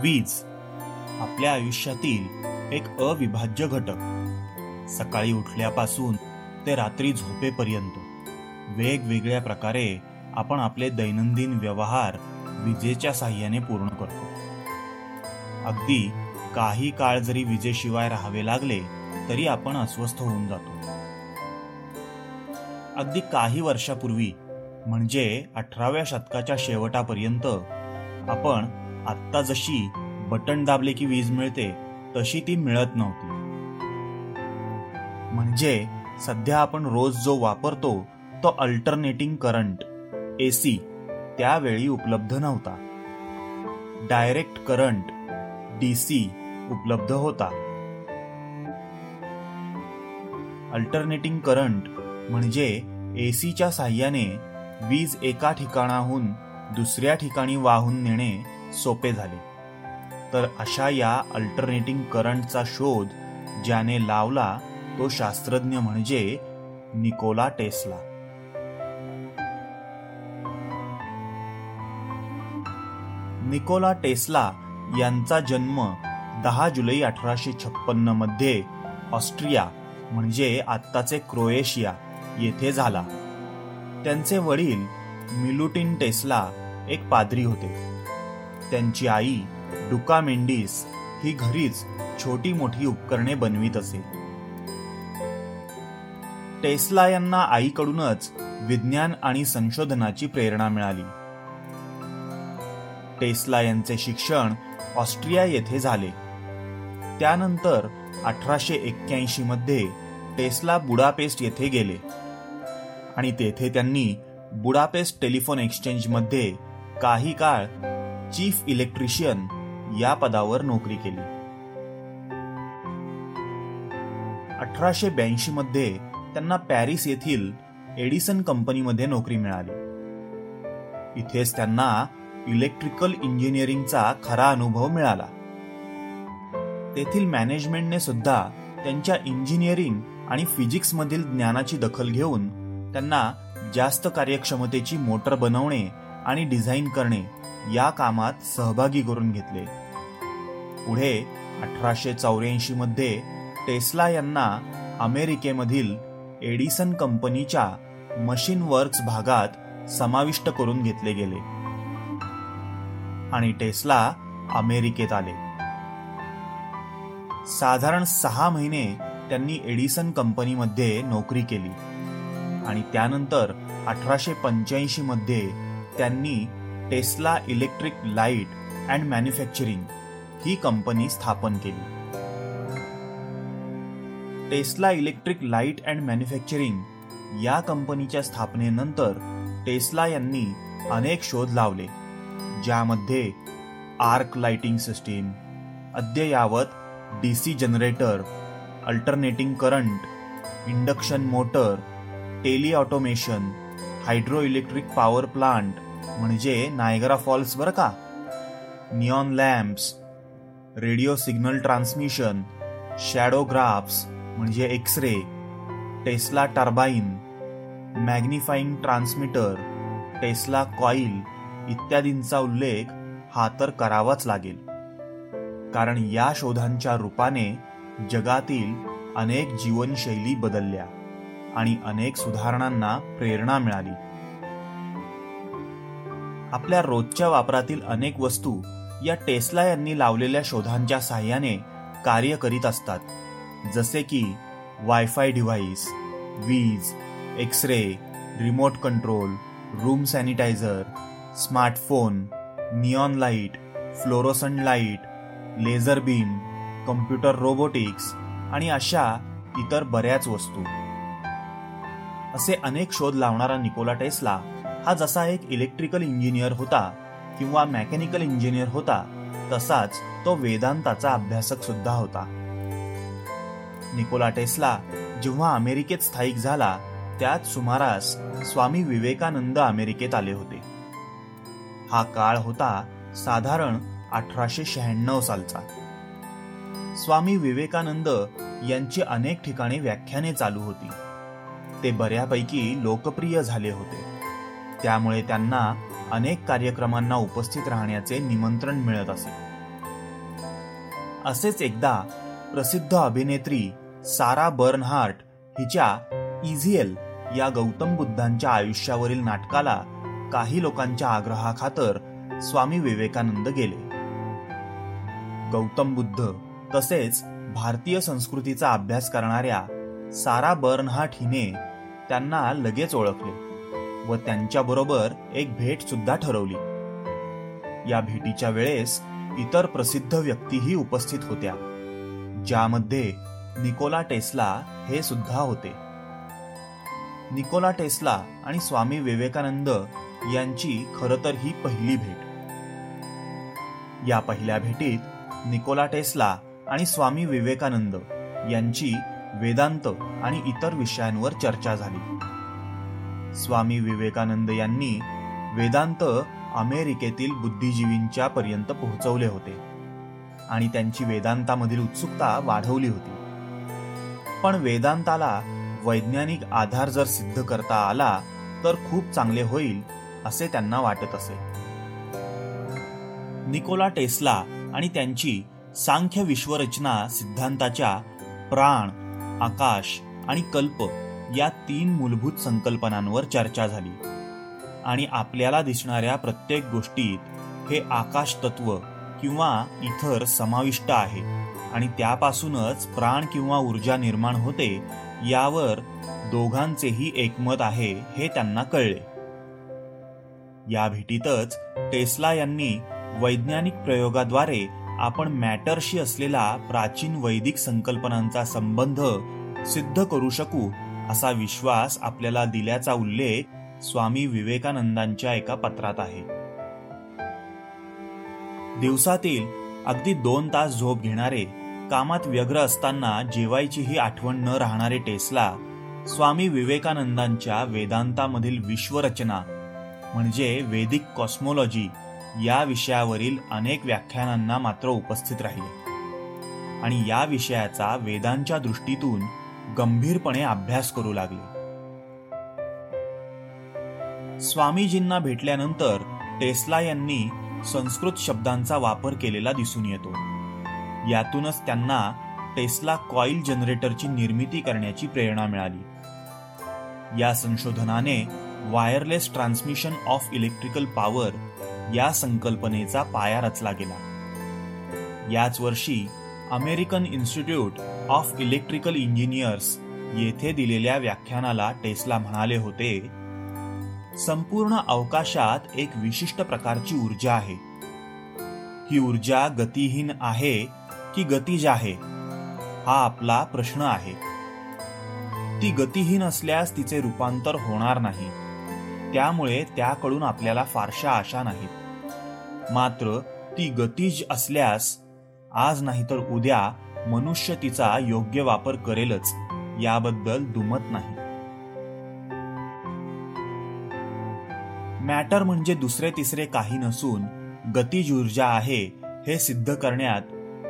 वीज. आपल्या आयुष्यातील एक अविभाज्य घटक. सकाळी उठल्यापासून ते रात्री झोपेपर्यंत. वेगवेगळ्या प्रकारे आपण आपले दैनंदिन व्यवहार विजेच्या साह्याने पूर्ण करतो. अगदी काही काळ जरी विजेशिवाय राहावे लागले तरी आपण अस्वस्थ होऊन जातो. अगदी काही वर्षापूर्वी म्हणजे अठराव्या शतकाच्या शेवटापर्यंत आपण आत्ता जशी बटन दाबले की वीज मिळते तशी ती मिळत नव्हती. म्हणजे सध्या आपण रोज जो वापरतो तो अल्टरनेटिंग करंट एसी त्यावेळी उपलब्ध नव्हता. डायरेक्ट करंट डीसी उपलब्ध होता. अल्टरनेटिंग करंट म्हणजे एसीच्या साह्याने वीज एका ठिकाणाहून दुसऱ्या ठिकाणी वाहून नेणे सोपे झाले. तर अशा या अल्टरनेटिंग करंटचा शोध ज्याने लावला तो शास्त्रज्ञ म्हणजे निकोला टेस्ला. निकोला टेस्ला यांचा जन्म दहा जुलै अठराशे छप्पन्नमध्ये ऑस्ट्रिया म्हणजे आत्ताचे क्रोएशिया येथे झाला. त्यांचे वडील मिलुटिन टेस्ला एक पादरी होते. त्यांची आई डुका मेंडिस ही घरीच छोटी मोठी उपकरणे बनवीत असे. टेस्ला यांना आईकडूनच विज्ञान आणि संशोधनाची प्रेरणा मिळाली. टेस्ला यांचे शिक्षण ऑस्ट्रिया येथे झाले. त्यानंतर अठराशे एक्क्याऐंशी मध्ये टेस्ला बुडापेस्ट येथे गेले आणि तेथे त्यांनी बुडापेस्ट टेलिफोन एक्सचेंजमध्ये काही काळ चीफ इलेक्ट्रिशियन या पदावर नोकरी केली. अठराशे ब्याऐंशी मध्ये त्यांना पॅरिस येथील एडिसन कंपनीमध्ये नोकरी मिळाली. इथेच त्यांना इलेक्ट्रिकल इंजिनिअरिंगचा खरा अनुभव मिळाला. तेथील मॅनेजमेंटने सुद्धा त्यांच्या इंजिनिअरिंग आणि फिजिक्समधील ज्ञानाची दखल घेऊन त्यांना जास्त कार्यक्षमतेची मोटर बनवणे आणि डिझाईन करणे या कामात सहभागी करून घेतले. पुढे अठराशे चौऱ्याऐंशी मध्ये टेस्ला यांना अमेरिकेमधील एडिसन कंपनीच्या मशीन वर्क्स भागात समाविष्ट करून घेतले गेले आणि टेस्ला अमेरिकेत आले. साधारण सहा महिने त्यांनी एडिसन कंपनीमध्ये नोकरी केली आणि त्यानंतर अठराशे पंच्याऐंशी मध्ये त्यांनी Tesla Electric Light and Manufacturing he company स्थापन केली. Tesla Electric Light and Manufacturing या कंपनीच्या स्थापनेनंतर टेस्ला यांनी अनेक शोध लावले ज्यामध्ये आर्क लाइटिंग सिस्टीम अद्ययावत D C generator alternating current induction motor tele automation hydro electric power plant म्हणजे नायगरा फॉल्स बरं का? Neon lamps radio signal transmission shadowgraphs म्हणजे X ray Tesla turbine magnifying transmitter Tesla coil इत्यादींचा उल्लेख हा तर करावाच लागेल. कारण या शोधांच्या रूपाने जगातील अनेक जीवनशैली बदलल्या आणि अनेक सुधारणांना प्रेरणा मिळाली. आपल्या रोजच्या वापरातील अनेक वस्तू या टेस्ला यांनी लावलेल्या शोधांच्या साह्याने कार्य करीत असतात. जसे की वायफाय डिव्हाइस वीज X ray remote control room sanitiser smartphone neon light fluorescent light laser beam computer robotics आणि अशा इतर बऱ्याच वस्तू. असे अनेक शोध लावणारा निकोला टेस्ला हा जसा एक इलेक्ट्रिकल इंजिनियर होता किंवा मेकॅनिकल इंजिनियर होता तसाच तो वेदांताचा अभ्यासक सुद्धा होता. निकोला टेस्ला जेव्हा अमेरिकेत स्थायिक झाला त्यात सुमारास स्वामी विवेकानंद अमेरिकेत आले होते. हा काळ होता साधारण अठराशे शहाण्णव सालचा. स्वामी विवेकानंद यांची अनेक ठिकाणी व्याख्याने चालू होती. ते बऱ्यापैकी लोकप्रिय झाले होते. त्यामुळे त्यांना अनेक कार्यक्रमांना उपस्थित राहण्याचे निमंत्रण मिळत असे. असेच एकदा प्रसिद्ध अभिनेत्री सारा बर्नहार्ट हिच्या इझिएल या गौतम बुद्धांच्या आयुष्यावरील नाटकाला काही लोकांच्या आग्रहाखातर स्वामी विवेकानंद गेले. गौतम बुद्ध तसेच भारतीय संस्कृतीचा अभ्यास करणाऱ्या सारा बर्नहार्ट हिने त्यांना लगेच ओळखले. व त्यांच्याबरोबर एक भेट सुद्धा ठरवली. या भेटीच्या वेळेस इतर प्रसिद्ध व्यक्तीही उपस्थित होत्या ज्यामध्ये निकोला टेस्ला हे सुद्धा होते. निकोला टेस्ला आणि स्वामी विवेकानंद यांची खर तर ही पहिली भेट. या पहिल्या भेटीत निकोला टेस्ला आणि स्वामी विवेकानंद यांची वेदांत आणि इतर विषयांवर चर्चा झाली. स्वामी विवेकानंद यांनी वेदांत अमेरिकेतील बुद्धिजीवींच्या पर्यंत पोहोचवले होते. आणि त्यांची वेदांतामधील उत्सुकता वाढवली होती. पण वेदांताला वैज्ञानिक आधार जर सिद्ध करता आला तर खूप चांगले होईल असे त्यांना वाटत असे. निकोला टेस्ला आणि त्यांची सांख्य विश्वरचना सिद्धांताच्या प्राण आकाश आणि कल्प या तीन मूलभूत संकल्पनांवर चर्चा झाली. आणि आपल्याला दिसणाऱ्या प्रत्येक गोष्टीत हे आकाश तत्व किंवा इथर समाविष्ट आहे आणि त्यापासूनच प्राण किंवा ऊर्जा निर्माण होते यावर दोघांचेही एकमत आहे हे त्यांना कळले. या भेटीतच टेस्ला यांनी वैज्ञानिक प्रयोगाद्वारे आपण मॅटरशी असलेला प्राचीन वैदिक संकल्पनांचा संबंध सिद्ध करू शकू असा विश्वास आपल्याला दिल्याचा उल्लेख स्वामी विवेकानंदांच्या एका पत्रात आहे. दिवसातील अगदी दोन तास झोप घेणारे कामात व्यग्र असताना जेवायचीही आठवण न राहणारे टेस्ला स्वामी विवेकानंदांच्या वेदांतामधील विश्वरचना म्हणजे वेदिक कॉस्मोलॉजी या विषयावरील अनेक व्याख्यानांना मात्र उपस्थित राहिले. आणि या विषयाचा वेदांच्या दृष्टीतून गंभीरपणे अभ्यास करू लागले. स्वामीजींना भेटल्यानंतर टेस्ला यांनी संस्कृत शब्दांचा वापर केलेला दिसून येतो. यातूनच त्यांना टेस्ला कॉईल जनरेटरची निर्मिती करण्याची प्रेरणा मिळाली. या संशोधनाने wireless transmission of electrical power या संकल्पनेचा पाया रचला गेला. याच वर्षी American Institute of Electrical Engineers येथे दिलेल्या व्याख्यानाला टेस्ला म्हणाले होते संपूर्ण अवकाशात एक विशिष्ट प्रकारची ऊर्जा आहे. ही ऊर्जा गतिहीन आहे की गतिज आहे? हा आपला प्रश्न आहे. ती गतिहीन असल्यास तिचे रूपांतर होणार नाही. त्यामुळे त्याकडून आपल्याला फारशा आशा नाहीत. मात्र ती गतिज असल्यास आज नाही तर उद्या मनुष्य तिचा योग्य वापर करेलच याबद्दल दुमत नाही. मॅटर म्हणजे दुसरे तिसरे काही नसून गतिज ऊर्जा आहे हे सिद्ध करण्यात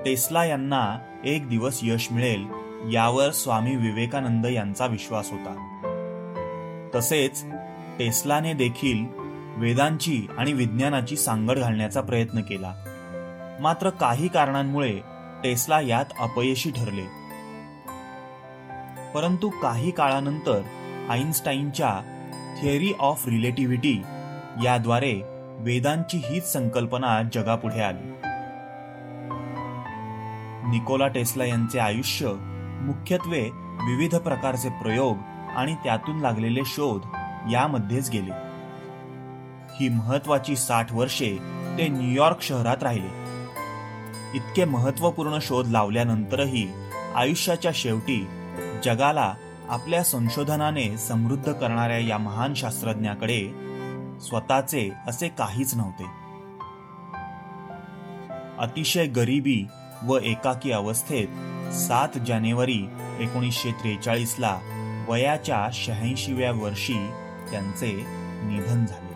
टेस्ला यांना एक दिवस यश मिळेल यावर स्वामी विवेकानंद यांचा विश्वास होता. तसेच टेस्लाने देखील वेदांची आणि विज्ञानाची सांगड घालण्याचा प्रयत्न केला. मात्र काही कारणांमुळे टेस्ला यात अपयशी ठरले. परंतु काही काळानंतर आईन्स्टाईनच्या थिअरी ऑफ रिलेटिव्हिटी याद्वारे वेदांची हीच संकल्पना जगापुढे आली. निकोला टेस्ला यांचे आयुष्य मुख्यत्वे विविध प्रकारचे प्रयोग आणि त्यातून लागलेले शोध यामध्येच गेले. ही महत्वाची साठ वर्षे ते न्यूयॉर्क शहरात राहिले. इतके महत्त्वपूर्ण शोध लावल्यानंतरही आयुष्याच्या शेवटी जगाला आपल्या संशोधनाने समृद्ध करणाऱ्या या महान शास्त्रज्ञाकडे स्वतःचे असे काहीच नव्हते. अतिशय गरिबी व एकाकी अवस्थेत सात जानेवारी एकोणीसशे त्रेचाळीस ला वयाच्या शहाऐंशीव्या वर्षी त्यांचे निधन झाले.